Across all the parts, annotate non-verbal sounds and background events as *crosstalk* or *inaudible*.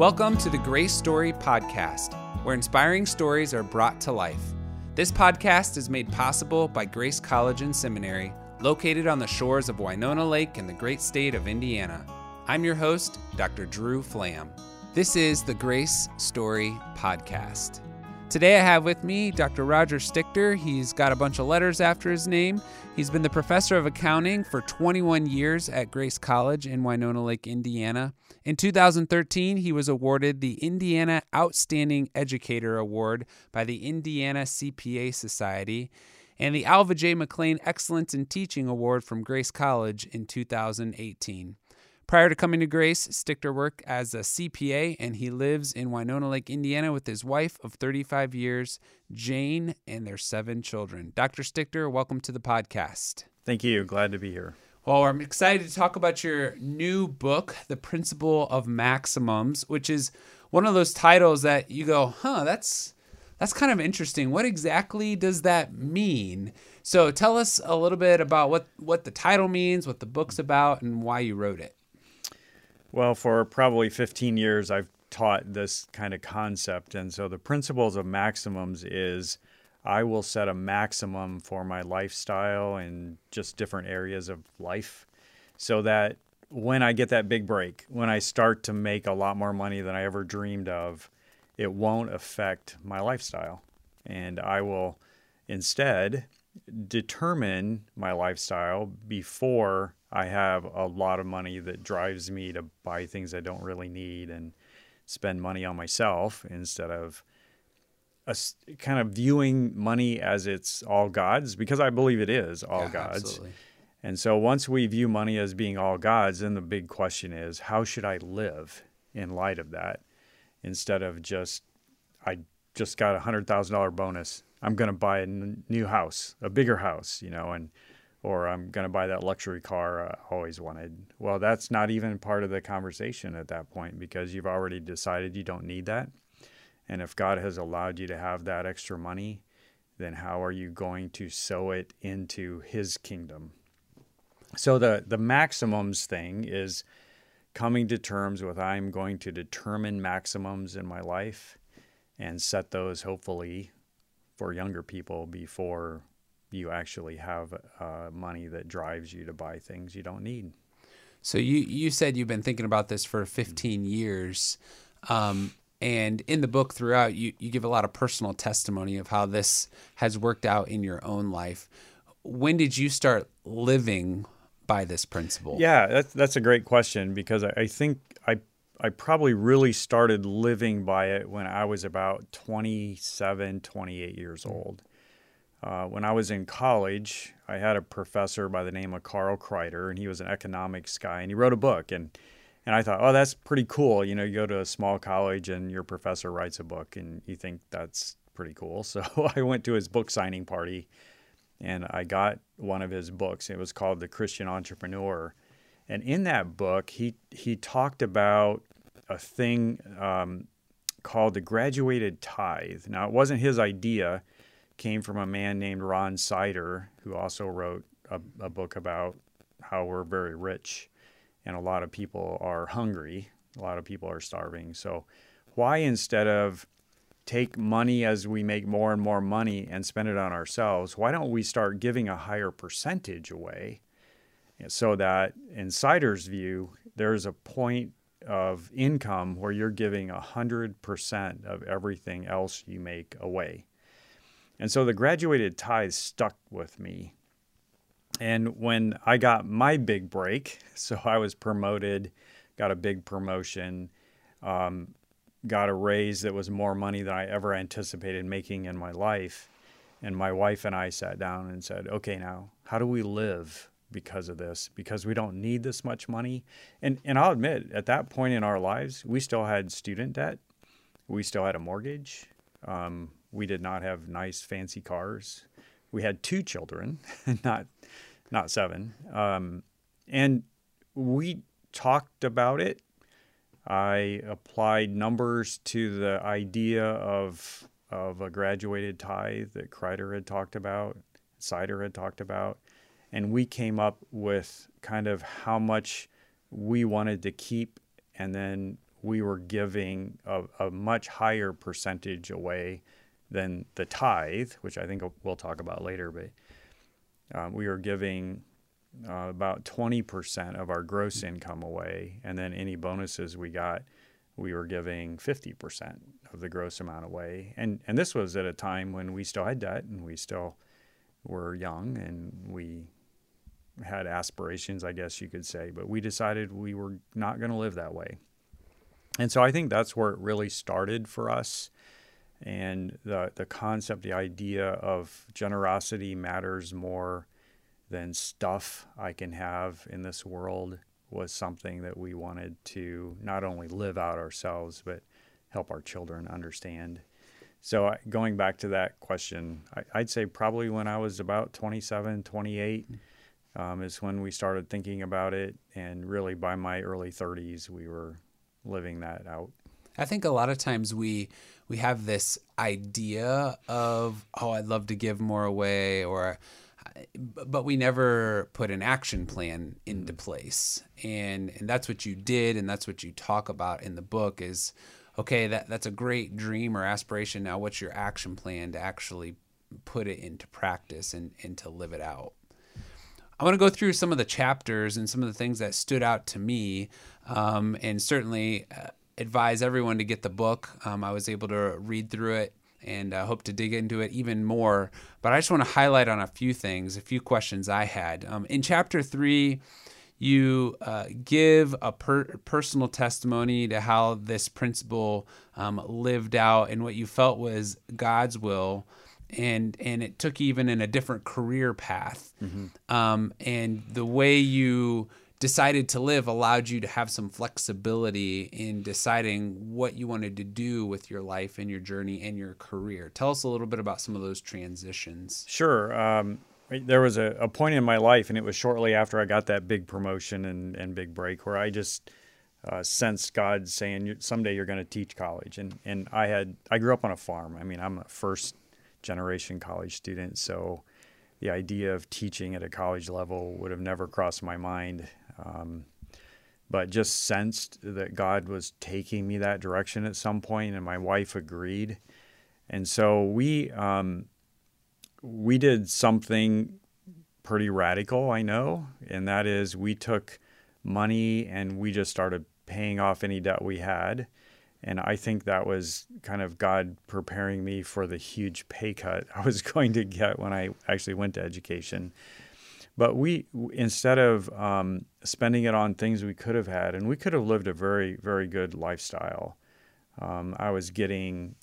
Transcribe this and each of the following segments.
Welcome to the Grace Story Podcast, where inspiring stories are brought to life. This podcast is made possible by Grace College and Seminary, located on the shores of Winona Lake in the great state of Indiana. I'm your host, Dr. Drew Flam. This is the Grace Story Podcast. Today I have with me Dr. Roger Stichter. He's got a bunch of letters after his name. He's been the professor of accounting for 21 years at Grace College in Winona Lake, Indiana. In 2013, he was awarded the Indiana Outstanding Educator Award by the Indiana CPA Society and the Alva J. McClain Excellence in Teaching Award from Grace College in 2018. Prior to coming to Grace, Stichter worked as a CPA and he lives in Winona Lake, Indiana with his wife of 35 years, Jane, and their seven children. Dr. Stichter, welcome to the podcast. Thank you. Glad to be here. Well, I'm excited to talk about your new book, The Principle of Maximums, which is one of those titles that you go, huh, that's that's kind of interesting. What exactly does that mean? So tell us a little bit about what, what the title means, what the book's about, and why you wrote it. Well, for probably 15 years, I've taught this kind of concept. And so the principles of maximums is I will set a maximum for my lifestyle and just different areas of life so that when I get that big break, when I start to make a lot more money than I ever dreamed of, it won't affect my lifestyle. And I will instead determine my lifestyle before I have a lot of money that drives me to buy things I don't really need and spend money on myself instead of a, kind of viewing money as it's all God's because I believe it is all yeah, God's. Absolutely. And so once we view money as being all God's, then the big question is how should I live in light of that instead of just, I just got a $100,000 bonus. I'm going to buy a n- new house, a bigger house, you know, and or I'm going to buy that luxury car I always wanted. Well, that's not even part of the conversation at that point because you've already decided you don't need that. And if God has allowed you to have that extra money, then how are you going to sow it into his kingdom? So the the maximums thing is coming to terms with I'm going to determine maximums in my life and set those hopefully for younger people before you actually have uh, money that drives you to buy things you don't need. So you you said you've been thinking about this for 15 years, um, and in the book throughout, you you give a lot of personal testimony of how this has worked out in your own life. When did you start living by this principle? Yeah, that's that's a great question because I, I think I I probably really started living by it when I was about 27, 28 years old. Uh, when I was in college, I had a professor by the name of Carl Kreider, and he was an economics guy, and he wrote a book. and And I thought, oh, that's pretty cool. You know, you go to a small college, and your professor writes a book, and you think that's pretty cool. *laughs* So I went to his book signing party, and I got one of his books. It was called The Christian Entrepreneur, and in that book, he he talked about a thing um, called the graduated tithe. Now, it wasn't his idea came from a man named Ron Sider, who also wrote a, a book about how we're very rich and a lot of people are hungry. A lot of people are starving. So, why instead of take money as we make more and more money and spend it on ourselves, why don't we start giving a higher percentage away so that, in Sider's view, there's a point of income where you're giving 100% of everything else you make away. And so the graduated tithe stuck with me. And when I got my big break, *laughs* so I was promoted, got a big promotion, um, got a raise that was more money than I ever anticipated making in my life. And my wife and I sat down and said, okay, now, how do we live because of this? Because we don't need this much money. And, and I'll admit, at that point in our lives, we still had student debt, we still had a mortgage. Um, we did not have nice, fancy cars. We had two children, *laughs* not not seven. Um, and we talked about it. I applied numbers to the idea of of a graduated tithe that Kreider had talked about, Sider had talked about, and we came up with kind of how much we wanted to keep and then we were giving a, a much higher percentage away than the tithe, which I think we'll talk about later. But um, we were giving uh, about 20% of our gross income away, and then any bonuses we got, we were giving 50% of the gross amount away. And and this was at a time when we still had debt and we still were young and we had aspirations, I guess you could say, but we decided we were not going to live that way. And so I think that's where it really started for us. And the, the concept, the idea of generosity matters more than stuff I can have in this world was something that we wanted to not only live out ourselves, but help our children understand. So, going back to that question, I'd say probably when I was about 27, 28 um, is when we started thinking about it. And really, by my early 30s, we were living that out. I think a lot of times we we have this idea of oh I'd love to give more away or but we never put an action plan into place. And and that's what you did and that's what you talk about in the book is okay that that's a great dream or aspiration. Now what's your action plan to actually put it into practice and and to live it out? I want to go through some of the chapters and some of the things that stood out to me, um, and certainly uh, advise everyone to get the book. Um, I was able to read through it and uh, hope to dig into it even more. But I just want to highlight on a few things, a few questions I had. Um, in chapter three, you uh, give a per- personal testimony to how this principle um, lived out and what you felt was God's will. And, and it took even in a different career path. Mm-hmm. Um, and the way you decided to live allowed you to have some flexibility in deciding what you wanted to do with your life and your journey and your career. Tell us a little bit about some of those transitions. Sure. Um, there was a, a, point in my life, and it was shortly after I got that big promotion and, and big break, where I just uh, sensed God saying, "Someday you're going to teach college." And and I had I grew up on a farm. I mean, I'm a first generation college student, so the idea of teaching at a college level would have never crossed my mind. Um, but just sensed that God was taking me that direction at some point, and my wife agreed. And so we um, we did something pretty radical, I know, and that is we took money and we just started paying off any debt we had. And I think that was kind of God preparing me for the huge pay cut *laughs* I was going to get when I actually went to education. But we, instead of um, spending it on things we could have had, and we could have lived a very, very good lifestyle. Um, I was getting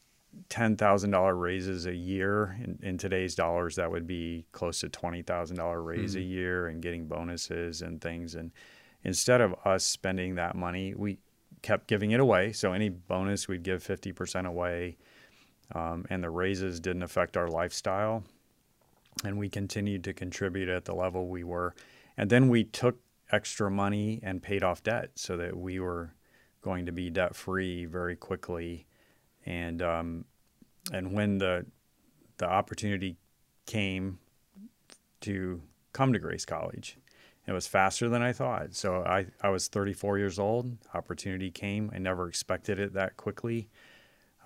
$10,000 raises a year. In, in, today's dollars, that would be close to $20,000 raise mm-hmm. a year and getting bonuses and things. And instead of us spending that money, we kept giving it away. So any bonus, we'd give 50% away. Um, and the raises didn't affect our lifestyle and we continued to contribute at the level we were. And then we took extra money and paid off debt so that we were going to be debt free very quickly. And um, and when the the opportunity came to come to Grace College, it was faster than I thought. So I, I was 34 years old. Opportunity came. I never expected it that quickly.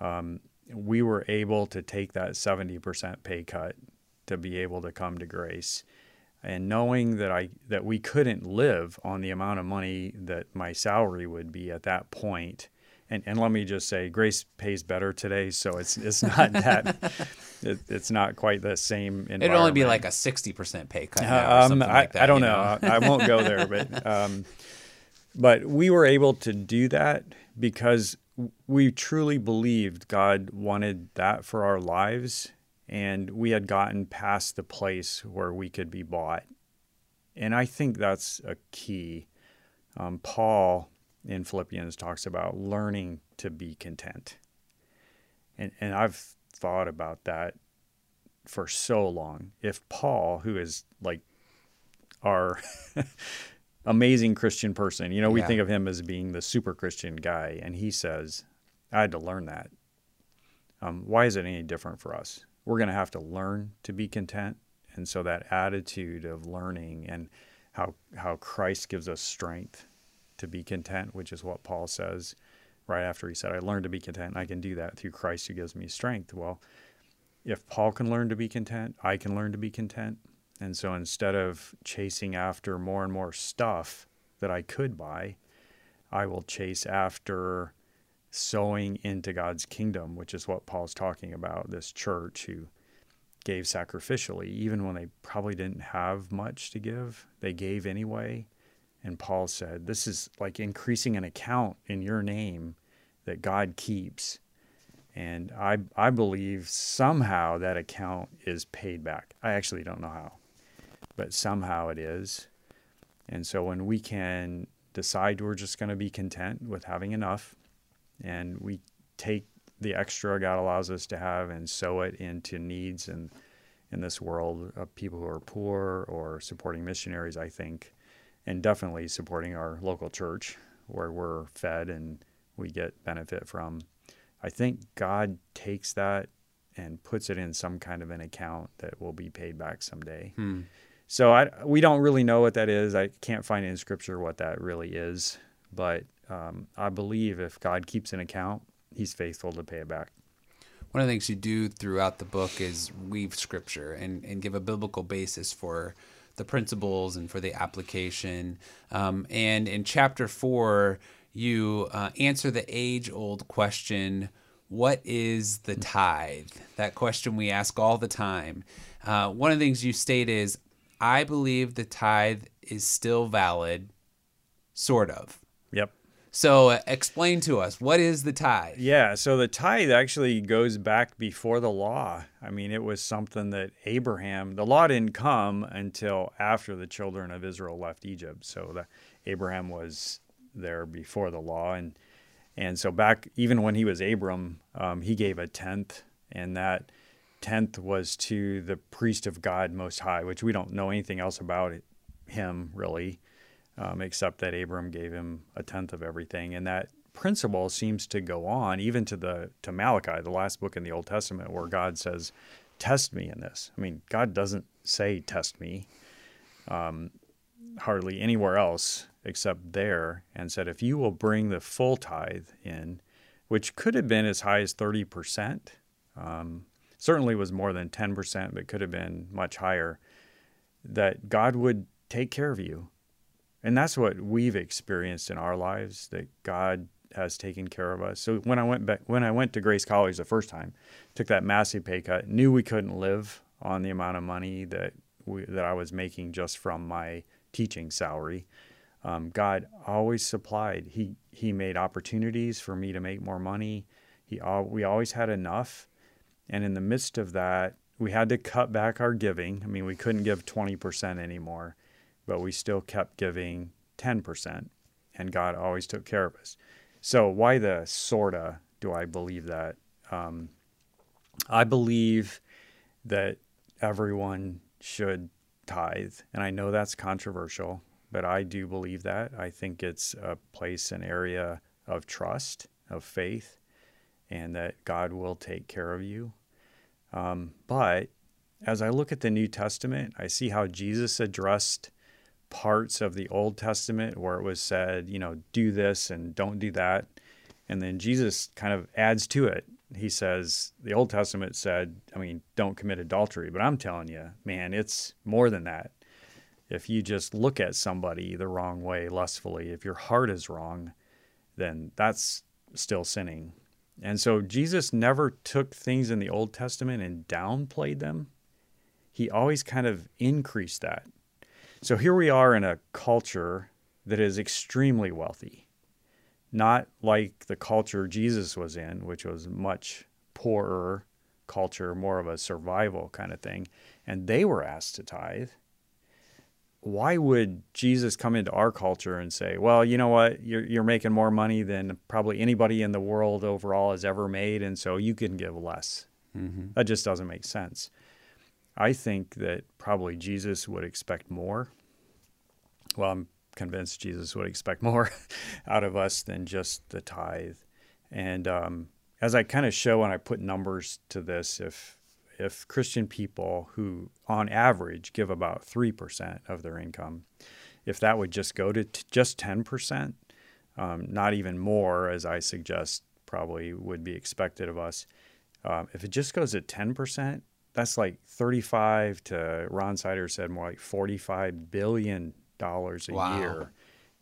Um, we were able to take that 70% pay cut to be able to come to grace and knowing that I that we couldn't live on the amount of money that my salary would be at that. And, and let me just say, Grace pays better today, so it's it's not *laughs* that it, it's not quite the same. It'd only be like a sixty percent pay cut. Now um, I, like that, I don't know. know. I won't go there, but *laughs* um, but we were able to do that because we truly believed God wanted that for our lives and we had gotten past the place where we could be bought. And I think that's a key. Um, Paul in Philippians talks about learning to be content. And, and I've thought about that for so long. If Paul, who is like our *laughs* amazing Christian person, you know, we yeah. think of him as being the super Christian guy, and he says, I had to learn that. Um, why is it any different for us? We're going to have to learn to be content. And so that attitude of learning and how how Christ gives us strength to be content, which is what Paul says, right after he said, I learned to be content, and I can do that through Christ who gives me strength. Well, if Paul can learn to be content, I can learn to be content. And so instead of chasing after more and more stuff that I could buy, I will chase after sowing into God's kingdom, which is what Paul's talking about. This church who gave sacrificially, even when they probably didn't have much to give, they gave anyway. And Paul said, This is like increasing an account in your name that God keeps. And I, I believe somehow that account is paid back. I actually don't know how, but somehow it is. And so when we can decide we're just going to be content with having enough and we take the extra God allows us to have and sow it into needs and in this world of people who are poor or supporting missionaries, I think, and definitely supporting our local church where we're fed and we get benefit from. I think God takes that and puts it in some kind of an account that will be paid back someday. Hmm. So I, we don't really know what that is. I can't find in Scripture what that really is, but um, I believe if God keeps an account, He's faithful to pay it back. One of the things you do throughout the book is weave Scripture and, and give a biblical basis for the principles and for the application. Um, and in chapter four, you uh, answer the age old question what is the tithe? That question we ask all the time. Uh, one of the things you state is I believe the tithe is still valid, sort of. Yep. So uh, explain to us what is the tithe? Yeah, so the tithe actually goes back before the law. I mean, it was something that Abraham, the law didn't come until after the children of Israel left Egypt. So the, Abraham was there before the law, and and so back even when he was Abram, um, he gave a tenth, and that tenth was to the priest of God Most High, which we don't know anything else about it, him really, um, except that Abram gave him a tenth of everything, and that principle seems to go on even to the to Malachi, the last book in the Old Testament, where God says, "Test me in this." I mean, God doesn't say "test me." Um, hardly anywhere else except there and said, if you will bring the full tithe in, which could have been as high as 30%, um, certainly was more than 10%, but could have been much higher, that God would take care of you. And that's what we've experienced in our lives, that God has taken care of us. So when I went back, when I went to Grace College the first time, took that massive pay cut, knew we couldn't live on the amount of money that we, that I was making just from my teaching salary. Um, God always supplied. He He made opportunities for me to make more money. He we always had enough, and in the midst of that, we had to cut back our giving. I mean, we couldn't give twenty percent anymore, but we still kept giving ten percent, and God always took care of us. So why the sorta do I believe that? Um, I believe that everyone should tithe. And I know that's controversial, but I do believe that. I think it's a place, an area of trust, of faith, and that God will take care of you. Um, but as I look at the New Testament, I see how Jesus addressed parts of the Old Testament where it was said, you know, do this and don't do that. And then Jesus kind of adds to it he says the Old Testament said, I mean, don't commit adultery, but I'm telling you, man, it's more than that. If you just look at somebody the wrong way lustfully, if your heart is wrong, then that's still sinning. And so Jesus never took things in the Old Testament and downplayed them. He always kind of increased that. So here we are in a culture that is extremely wealthy not like the culture Jesus was in, which was much poorer culture, more of a survival kind of thing, and they were asked to tithe. Why would Jesus come into our culture and say, "Well, you know what? You're you're making more money than probably anybody in the world overall has ever made, and so you can give less." Mm-hmm. That just doesn't make sense. I think that probably Jesus would expect more. Well, I'm convinced Jesus would expect *laughs* more out of us than just the tithe. And um, as I kind of show when I put numbers to this, if if Christian people who, on average, give about three percent of their income, if that would just go to t- just ten percent, um, not even more, as I suggest probably would be expected of us. Um, if it just goes at 10%, that's like 35 to Ron Sider said more like 45 billion dollars a Wow. year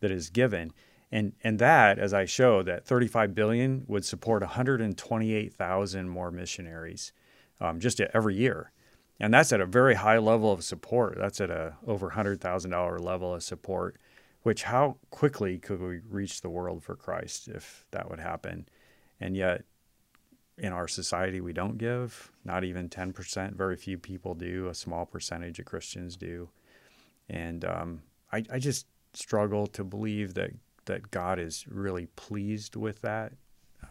that is given. And and that as I show that 35 billion would support 128,000 more missionaries um, just every year. And that's at a very high level of support. That's at a over $100,000 level of support, which how quickly could we reach the world for Christ if that would happen? And yet in our society we don't give not even 10% very few people do a small percentage of christians do and um, I, I just struggle to believe that that god is really pleased with that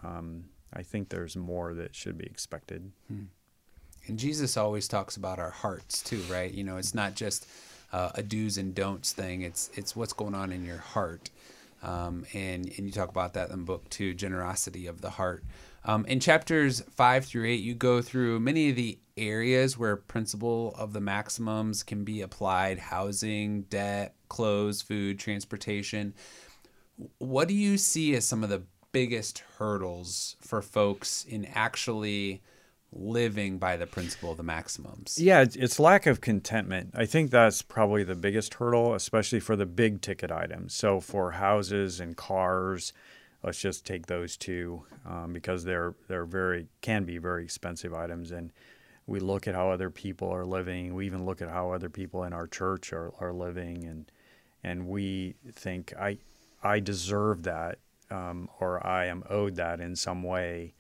um, i think there's more that should be expected And Jesus always talks about our hearts too, right? You know, it's not just uh, a do's and don'ts thing. It's it's what's going on in your heart. Um, and and you talk about that in the book too, generosity of the heart. Um, in chapters five through eight, you go through many of the areas where principle of the maximums can be applied: housing, debt, clothes, food, transportation. What do you see as some of the biggest hurdles for folks in actually living by the principle of the maximums? Yeah, it's, lack of contentment. I think that's probably the biggest hurdle, especially for the big ticket items. So for houses and cars, let's just take those two um, because they're they're very can be very expensive items, and we look at how other people are living. We even look at how other people in our church are, are living, and and we think I I deserve that um, or I am owed that in some way.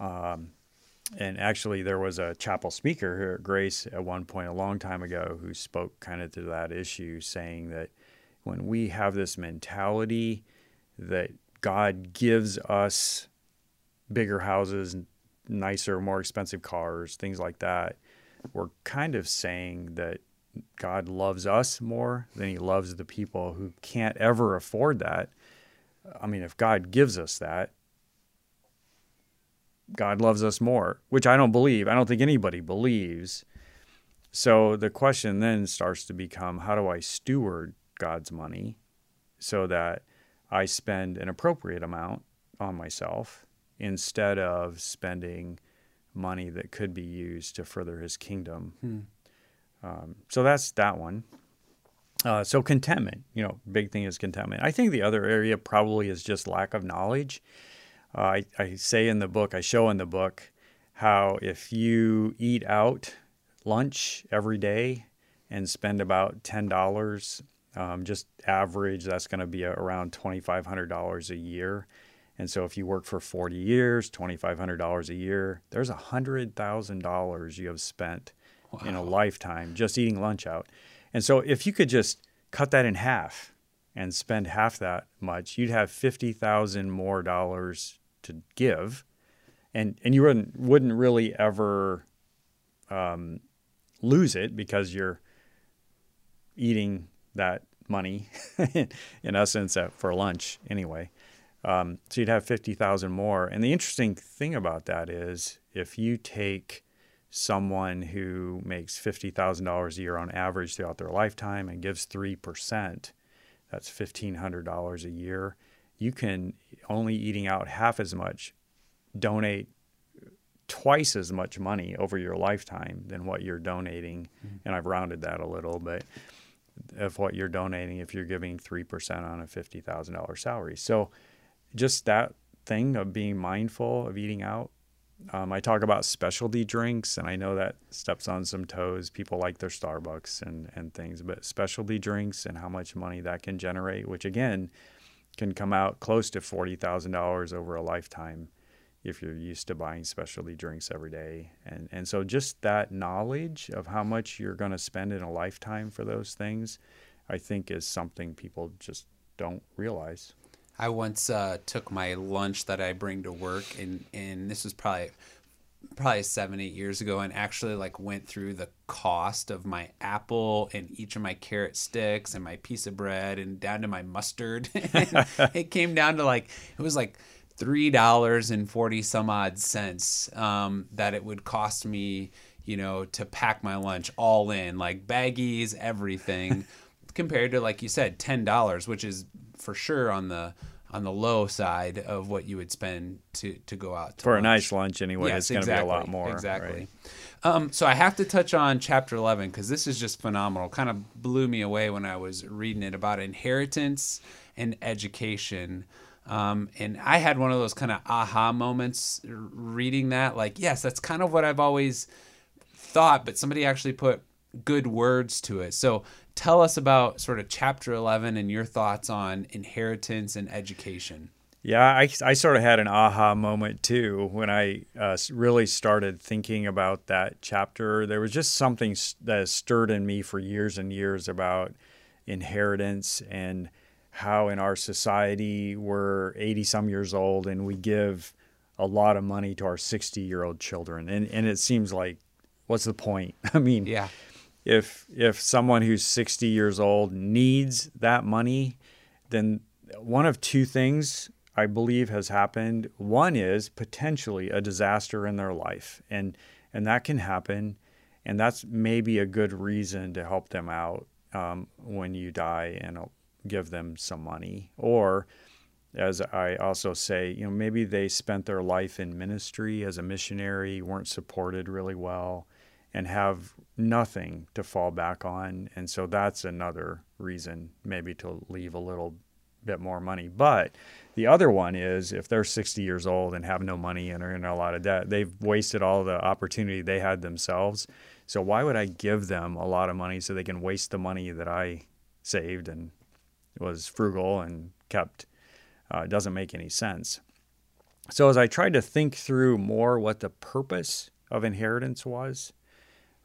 Um, and actually there was a chapel speaker here at grace at one point a long time ago who spoke kind of to that issue saying that when we have this mentality that god gives us bigger houses nicer more expensive cars things like that we're kind of saying that god loves us more than he loves the people who can't ever afford that. I mean if god gives us that God loves us more, which I don't believe. I don't think anybody believes. So the question then starts to become how do I steward God's money so that I spend an appropriate amount on myself instead of spending money that could be used to further his kingdom? Hmm. Um, so that's that one. Uh, so contentment, you know, big thing is contentment. I think the other area probably is just lack of knowledge. Uh, I, I say in the book, I show in the book how if you eat out lunch every day and spend about ten dollars, um, just average, that's going to be around twenty five hundred dollars a year. And so if you work for forty years, twenty five hundred dollars a year, there's a hundred thousand dollars you have spent in a lifetime just eating lunch out. And so if you could just cut that in half and spend half that much, you'd have fifty thousand more dollars to give, and and you wouldn't wouldn't really ever um, lose it because you're eating that money *laughs* in essence at, for lunch anyway. Um, so you'd have fifty thousand more. And the interesting thing about that is if you take someone who makes fifty thousand dollars a year on average throughout their lifetime and gives three percent, that's fifteen hundred dollars a year you can only eating out half as much donate twice as much money over your lifetime than what you're donating. Mm-hmm. and i've rounded that a little but of what you're donating if you're giving 3% on a $50000 salary. So just that thing of being mindful of eating out. Um, i talk about specialty drinks and i know that steps on some toes. People like their starbucks and, and things but specialty drinks and how much money that can generate which again can come out close to $40,000 over a lifetime if you're used to buying specialty drinks every day. And and so just that knowledge of how much you're going to spend in a lifetime for those things, I think is something people just don't realize. I once uh, took my lunch that I bring to work, and and this was probably probably seven eight years ago, and actually like went through the cost of my apple and each of my carrot sticks and my piece of bread and down to my mustard. *laughs* *laughs* it came down to like it was like three dollars and forty some odd cents um, that it would cost me, you know, to pack my lunch all in, like baggies, everything, *laughs* compared to like you said, ten dollars, which is for sure on the on the low side of what you would spend to to go out to for lunch. a nice lunch anyway. Yes, it's going to be a lot more. Exactly. right? Um, so I have to touch on chapter 11 because this is just phenomenal. Kind of blew me away when I was reading it about inheritance and education. Um, and I had one of those kind of aha moments reading that. Like, yes, that's kind of what I've always thought, but somebody actually put good words to it. So tell us about sort of chapter 11 and your thoughts on inheritance and education. Yeah, I, I sort of had an aha moment too when I uh, really started thinking about that chapter. There was just something that stirred in me for years and years about inheritance and how in our society we're 80 some years old and we give a lot of money to our 60 year old children. And, and it seems like, what's the point? *laughs* I mean, Yeah. If if someone who's 60 years old needs that money, then one of two things I believe has happened. One is potentially a disaster in their life, and and that can happen, and that's maybe a good reason to help them out um, when you die and give them some money. Or, as I also say, you know, maybe they spent their life in ministry as a missionary, weren't supported really well, and have nothing to fall back on, and so that's another reason maybe to leave a little bit more money. But the other one is if they're 60 years old and have no money and are in a lot of debt, they've wasted all the opportunity they had themselves. So why would I give them a lot of money so they can waste the money that I saved and was frugal and kept? Uh, doesn't make any sense. So as I tried to think through more what the purpose of inheritance was,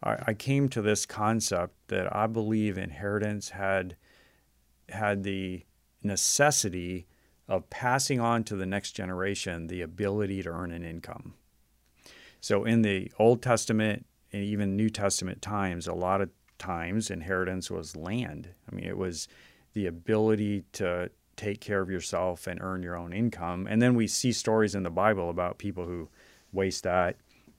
I, I came to this concept that I believe inheritance had had the necessity of passing on to the next generation the ability to earn an income. So in the Old Testament and even New Testament times, a lot of times inheritance was land. I mean, it was the ability to take care of yourself and earn your own income. And then we see stories in the Bible about people who waste that,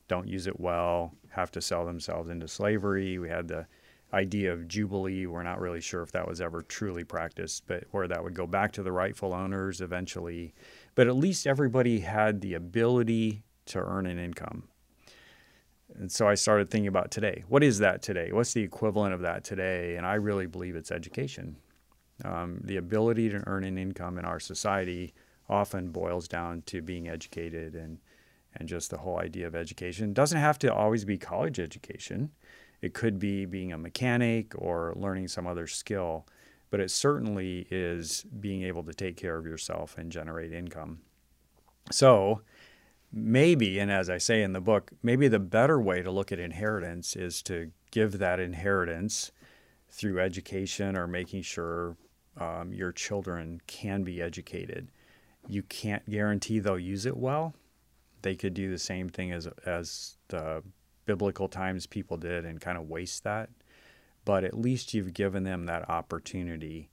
don't use it well, have to sell themselves into slavery. We had the idea of jubilee. We're not really sure if that was ever truly practiced, but where that would go back to the rightful owners eventually. But at least everybody had the ability to earn an income. And so I started thinking about today. What is that today? What's the equivalent of that today? And I really believe it's education. Um, the ability to earn an income in our society often boils down to being educated and and just the whole idea of education. It doesn't have to always be college education. It could be being a mechanic or learning some other skill, but it certainly is being able to take care of yourself and generate income. So, maybe, and as I say in the book, maybe the better way to look at inheritance is to give that inheritance through education or making sure um, your children can be educated. You can't guarantee they'll use it well. They could do the same thing as as the biblical times people did and kind of waste that. But at least you've given them that opportunity.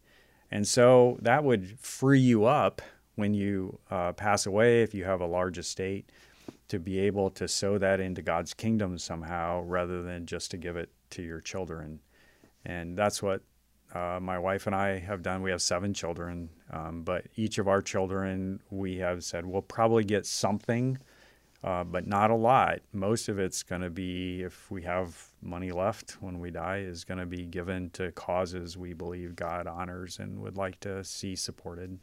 And so that would free you up when you uh, pass away, if you have a large estate, to be able to sow that into God's kingdom somehow rather than just to give it to your children. And that's what uh, my wife and I have done. We have seven children, um, but each of our children, we have said, we'll probably get something uh, but not a lot. Most of it's going to be, if we have money left when we die, is going to be given to causes we believe God honors and would like to see supported.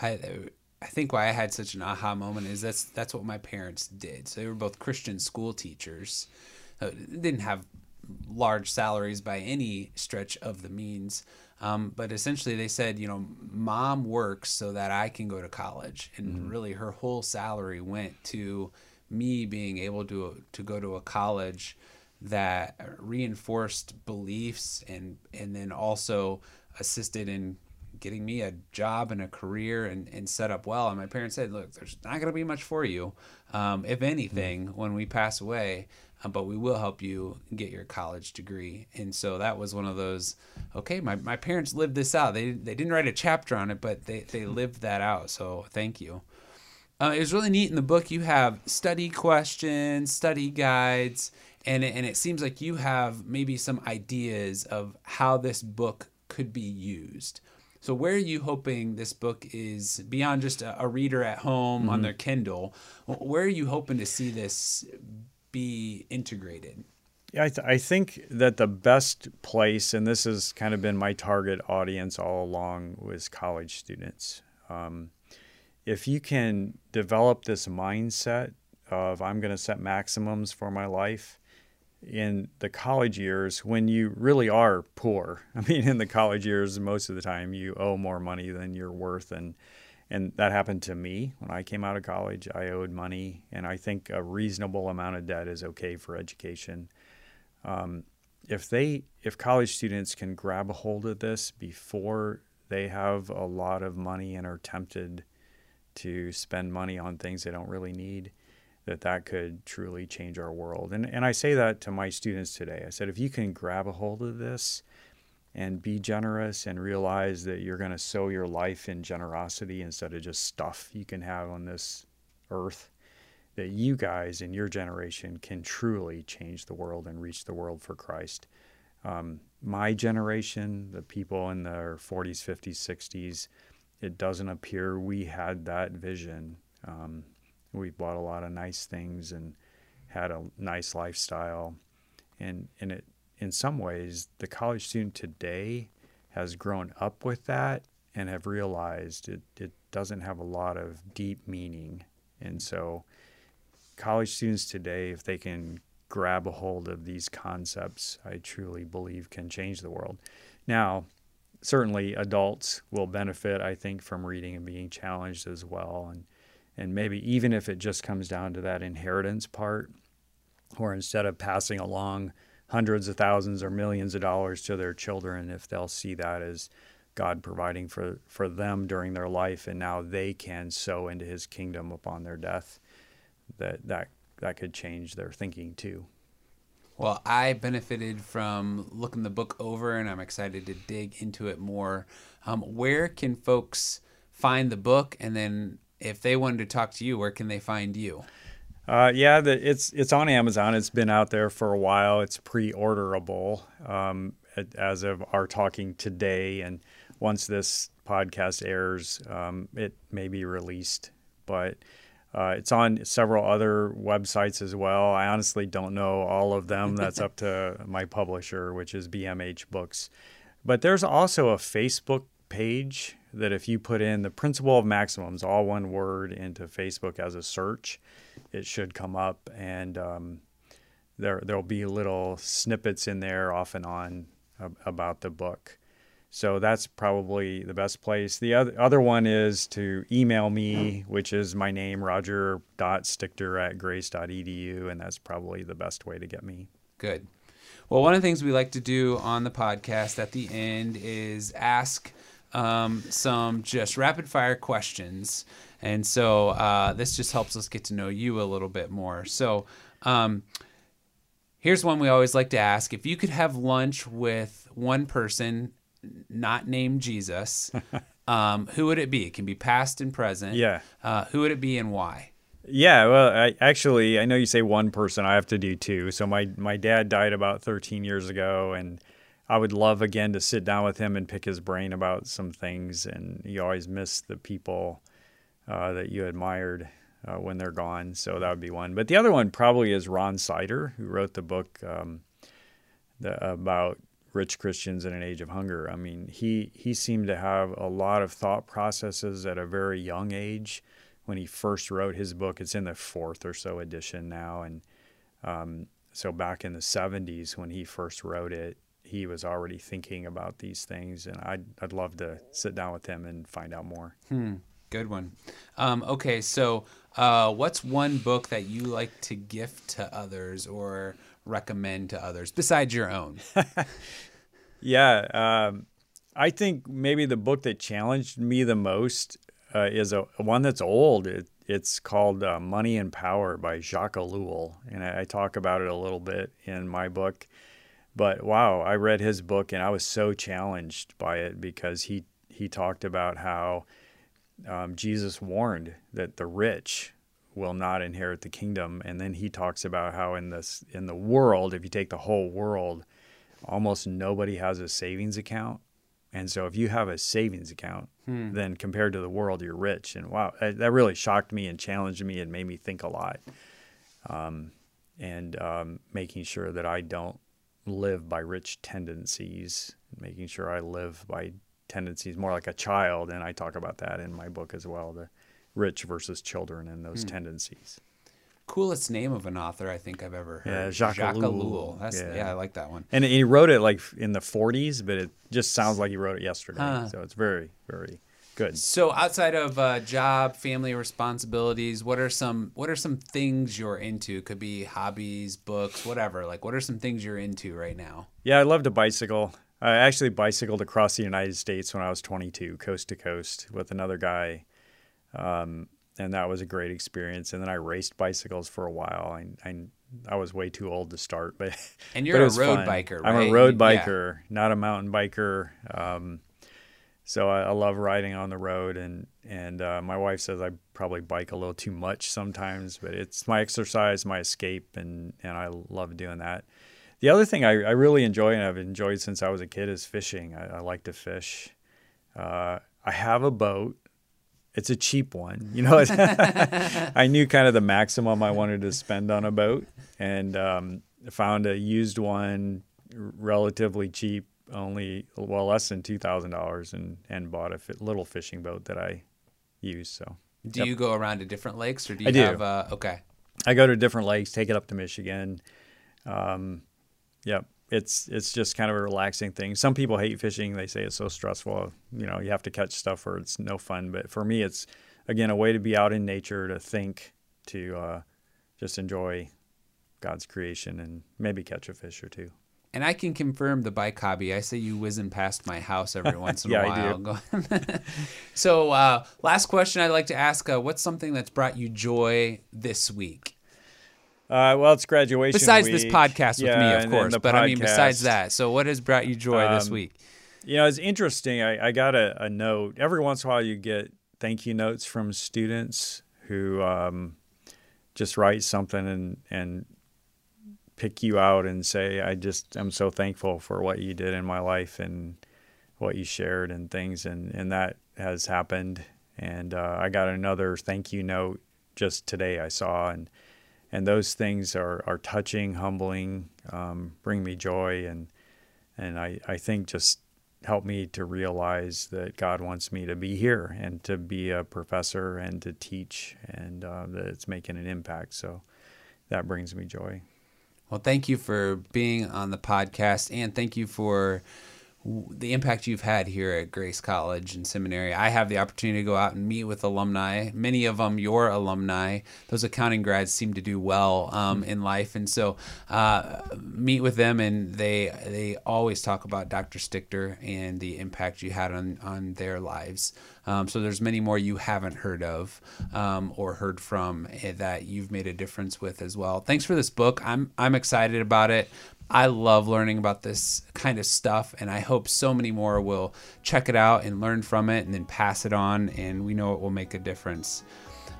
I I think why I had such an aha moment is that's that's what my parents did. So they were both Christian school teachers. Uh, didn't have large salaries by any stretch of the means. Um, but essentially, they said, you know, mom works so that I can go to college, and mm-hmm. really, her whole salary went to me being able to to go to a college that reinforced beliefs and and then also assisted in getting me a job and a career and, and set up well. And my parents said, look, there's not going to be much for you, um, if anything, mm-hmm. when we pass away uh, but we will help you get your college degree. And so that was one of those, okay, my, my parents lived this out. They, they didn't write a chapter on it, but they, they *laughs* lived that out. So thank you. Uh, it was really neat in the book. You have study questions, study guides, and it, and it seems like you have maybe some ideas of how this book could be used. So, where are you hoping this book is beyond just a, a reader at home mm-hmm. on their Kindle? Where are you hoping to see this be integrated? Yeah, I, th- I think that the best place, and this has kind of been my target audience all along, was college students. Um, if you can develop this mindset of I'm going to set maximums for my life in the college years when you really are poor. *laughs* I mean, in the college years, most of the time you owe more money than you're worth, and and that happened to me when I came out of college. I owed money, and I think a reasonable amount of debt is okay for education. Um, if they, if college students can grab a hold of this before they have a lot of money and are tempted to spend money on things they don't really need, that that could truly change our world. And and I say that to my students today. I said if you can grab a hold of this and be generous and realize that you're going to sow your life in generosity instead of just stuff you can have on this earth that you guys in your generation can truly change the world and reach the world for Christ. Um, my generation, the people in their 40s, 50s, 60s, it doesn't appear we had that vision. Um, we bought a lot of nice things and had a nice lifestyle. And, and it, in some ways, the college student today has grown up with that and have realized it, it doesn't have a lot of deep meaning. And so, college students today, if they can grab a hold of these concepts, I truly believe can change the world. Now, certainly adults will benefit, I think, from reading and being challenged as well. And and maybe even if it just comes down to that inheritance part, or instead of passing along hundreds of thousands or millions of dollars to their children, if they'll see that as God providing for, for them during their life, and now they can sow into His kingdom upon their death, that that that could change their thinking too. Well, I benefited from looking the book over, and I'm excited to dig into it more. Um, where can folks find the book, and then if they wanted to talk to you, where can they find you? Uh, yeah, the, it's it's on Amazon. It's been out there for a while. It's pre-orderable um, as of our talking today, and once this podcast airs, um, it may be released. But uh, it's on several other websites as well. I honestly don't know all of them. That's up to *laughs* my publisher, which is BMH Books. But there's also a Facebook page that if you put in the principle of maximums, all one word, into Facebook as a search, it should come up, and um, there there'll be little snippets in there off and on about the book. So that's probably the best place. The other other one is to email me, which is my name, roger.stichter at grace.edu, and that's probably the best way to get me. Good. Well, one of the things we like to do on the podcast at the end is ask um, some just rapid fire questions. And so uh, this just helps us get to know you a little bit more. So um, here's one we always like to ask If you could have lunch with one person, not named Jesus, *laughs* um, who would it be? It can be past and present. Yeah. Uh, who would it be and why? Yeah, well, I, actually, I know you say one person. I have to do two. So my my dad died about 13 years ago, and I would love again to sit down with him and pick his brain about some things. And you always miss the people uh, that you admired uh, when they're gone. So that would be one. But the other one probably is Ron Sider, who wrote the book um, the, about rich Christians in an age of hunger. I mean, he he seemed to have a lot of thought processes at a very young age when he first wrote his book. It's in the fourth or so edition now, and um, so back in the 70s when he first wrote it, he was already thinking about these things, and I'd I'd love to sit down with him and find out more. Hmm. Good one. Um, okay, so uh, what's one book that you like to gift to others or recommend to others besides your own? *laughs* yeah, um, I think maybe the book that challenged me the most uh, is a, one that's old. It, it's called uh, Money and Power by Jacques Ellul, and I, I talk about it a little bit in my book. But wow, I read his book and I was so challenged by it because he he talked about how um, Jesus warned that the rich will not inherit the kingdom, and then he talks about how in this in the world, if you take the whole world, almost nobody has a savings account, And so if you have a savings account, Hmm. then compared to the world, you're rich. And wow, that that really shocked me and challenged me and made me think a lot. Um, and um, making sure that I don't live by rich tendencies, making sure I live by tendencies more like a child. And I talk about that in my book as well the rich versus children and those Hmm. tendencies. Coolest name of an author I think I've ever heard. Yeah, Jacques. Ellul. That's yeah. Yeah. I like that one. And he wrote it like in the 40s, but it just sounds like he wrote it yesterday. Huh. So it's very, very good. So outside of uh, job, family responsibilities, what are some what are some things you're into? Could be hobbies, books, whatever. Like what are some things you're into right now? Yeah, I love to bicycle. I actually bicycled across the United States when I was 22, coast to coast, with another guy. Um, and that was a great experience. And then I raced bicycles for a while. I, I, I was way too old to start, *laughs* but And you're it a road fun. biker, I'm a road You- yeah. biker, not a mountain biker. Um, so I, I love riding on the road, and and uh, my wife says I probably bike a little too much sometimes, but it's my exercise, my escape, and and I love doing that. The other thing I, I really enjoy and I've enjoyed since I was a kid is fishing. I, I like to fish. Uh, I have a boat. It's a cheap one, you know. *laughs* I knew kind of the maximum I wanted to spend on a boat, and um, found a used one relatively cheap, only well less than two thousand dollars, and and bought a fi- little fishing boat that I use. So Do Yep. you go around to different lakes or do you I do. have uh, okay. I go to different lakes, take it up to Michigan. Um, yep, it's it's just kind of a relaxing thing. Some people hate fishing; they say it's so stressful. You know, you have to catch stuff or it's no fun. But for me, it's again a way to be out in nature, to think, to uh, just enjoy God's creation, and maybe catch a fish or two. And I can confirm the bike hobby. I say you whizzing past my house every *laughs* once in Yeah, a I while. *laughs* Go- so, uh, last question I'd like to ask: uh, What's something that's brought you joy this week? Uh, well, it's graduation. Besides this podcast with Yeah, me, of and course. But I mean, besides that, so what has brought you joy this Um, week? You know, it's interesting. I, I got a, a note. Every once in a while, you get thank you notes from students who um, just write something and, and pick you out and say, I just am so thankful for what you did in my life and what you shared and things. And, and that has happened. And uh, I got another thank you note just today I saw. And, and those things are, are touching, humbling, um, bring me joy. And, and I, I think just help me to realize that God wants me to be here and to be a professor and to teach and uh, that it's making an impact. So that brings me joy. Well, thank you for being on the podcast, and thank you for the impact you've had here at Grace College and Seminary. I have the opportunity to go out and meet with alumni, many of them your alumni. Those accounting grads seem to do well um, in life, and so uh, meet with them, and they they always talk about Dr. Stichter and the impact you had on on their lives. Um, so there's many more you haven't heard of um, or heard from eh, that you've made a difference with as well. Thanks for this book. I'm I'm excited about it. I love learning about this kind of stuff, and I hope so many more will check it out and learn from it, and then pass it on. And we know it will make a difference.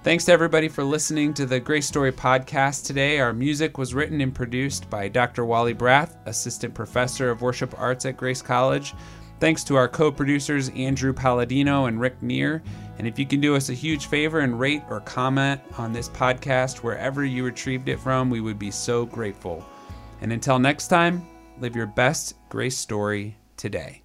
Thanks to everybody for listening to the Grace Story podcast today. Our music was written and produced by Dr. Wally Brath, Assistant Professor of Worship Arts at Grace College. Thanks to our co producers, Andrew Palladino and Rick Neer. And if you can do us a huge favor and rate or comment on this podcast wherever you retrieved it from, we would be so grateful. And until next time, live your best grace story today.